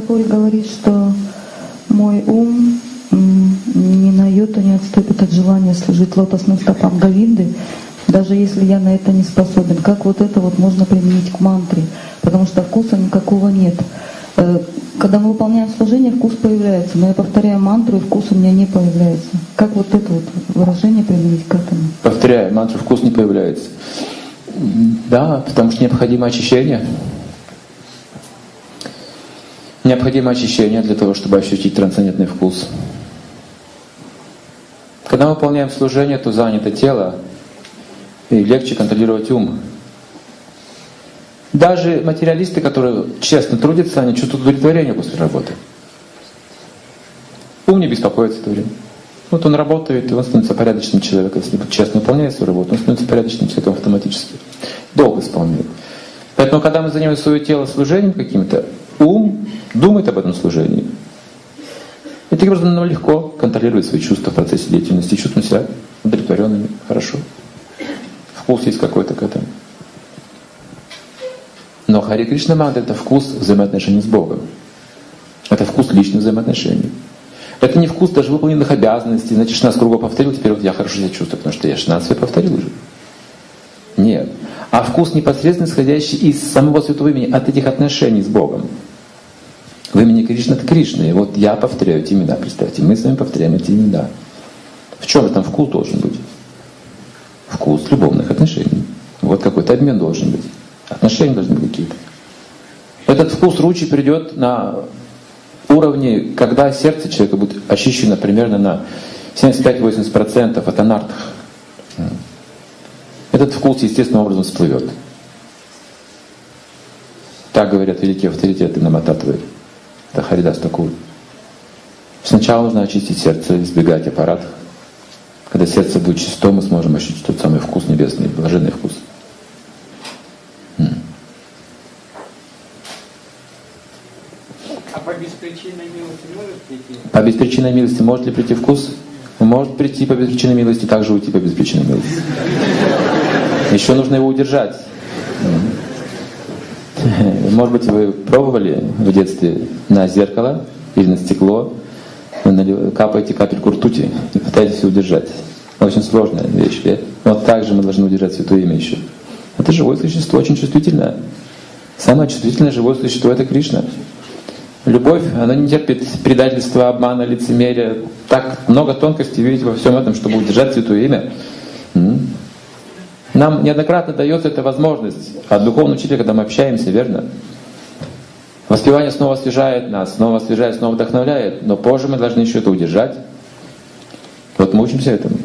говорит, что мой ум ни на йоту не отступит от желания служить лотосным стопам Гавинды, даже если я на это не способен. Как вот это вот можно применить к мантре? Потому что вкуса никакого нет. Э, когда мы выполняем служение, вкус появляется, но я повторяю мантру, и вкус у меня не появляется. Как вот это вот выражение применить к этому? Повторяю, мантру вкус не появляется. Да, потому что необходимо очищение. Необходимо очищение для того, чтобы ощутить трансцендентный вкус. Когда мы выполняем служение, то занято тело, и легче контролировать ум. Даже материалисты, которые честно трудятся, они чувствуют удовлетворение после работы. Ум не беспокоится в это время. Вот он работает, и он становится порядочным человеком. Если честно выполняет свою работу, он становится порядочным человеком автоматически. Долго исполняет. Поэтому, когда мы занимаем свое тело служением каким-то, думает об этом служении. И таким образом нам легко контролировать свои чувства в процессе деятельности, чувствовать себя удовлетворенными, хорошо. Вкус есть какой-то к этому. Но Хари Кришна Мандра — это вкус взаимоотношений с Богом. Это вкус личных взаимоотношений. Это не вкус даже выполненных обязанностей. Значит, 16 кругов повторил, теперь вот я хорошо себя чувствую, потому что я 16 я повторил уже. Нет. А вкус непосредственно исходящий из самого святого имени, от этих отношений с Богом. В имени Кришна это Кришна. И вот я повторяю эти имена, представьте. Мы с вами повторяем эти имена. В чем же там вкус должен быть? Вкус любовных отношений. Вот какой-то обмен должен быть. Отношения должны быть какие-то. Этот вкус ручи придет на уровне, когда сердце человека будет очищено примерно на 75-80% от анартах. Этот вкус естественным образом всплывет. Так говорят великие авторитеты на Мататве. Это Харидас Такур. Сначала нужно очистить сердце, избегать аппаратов. Когда сердце будет чисто, мы сможем ощутить тот самый вкус небесный, блаженный вкус. по беспричинной милости может прийти? По беспричинной милости может ли прийти вкус? Может прийти по беспричинной милости, также уйти по беспричинной милости. Еще нужно его удержать. Может быть, вы пробовали в детстве на зеркало или на стекло, вы капаете капельку ртути и пытаетесь удержать. Очень сложная вещь. Вот так же мы должны удержать Святое Имя еще. Это живое существо, очень чувствительное. Самое чувствительное живое существо — это Кришна. Любовь, она не терпит предательства, обмана, лицемерия. Так много тонкостей видите во всем этом, чтобы удержать Святое Имя. Нам неоднократно дается эта возможность от духовного учителя, когда мы общаемся, верно? Воспевание снова освежает нас, снова освежает, снова вдохновляет, но позже мы должны еще это удержать. Вот мы учимся этому.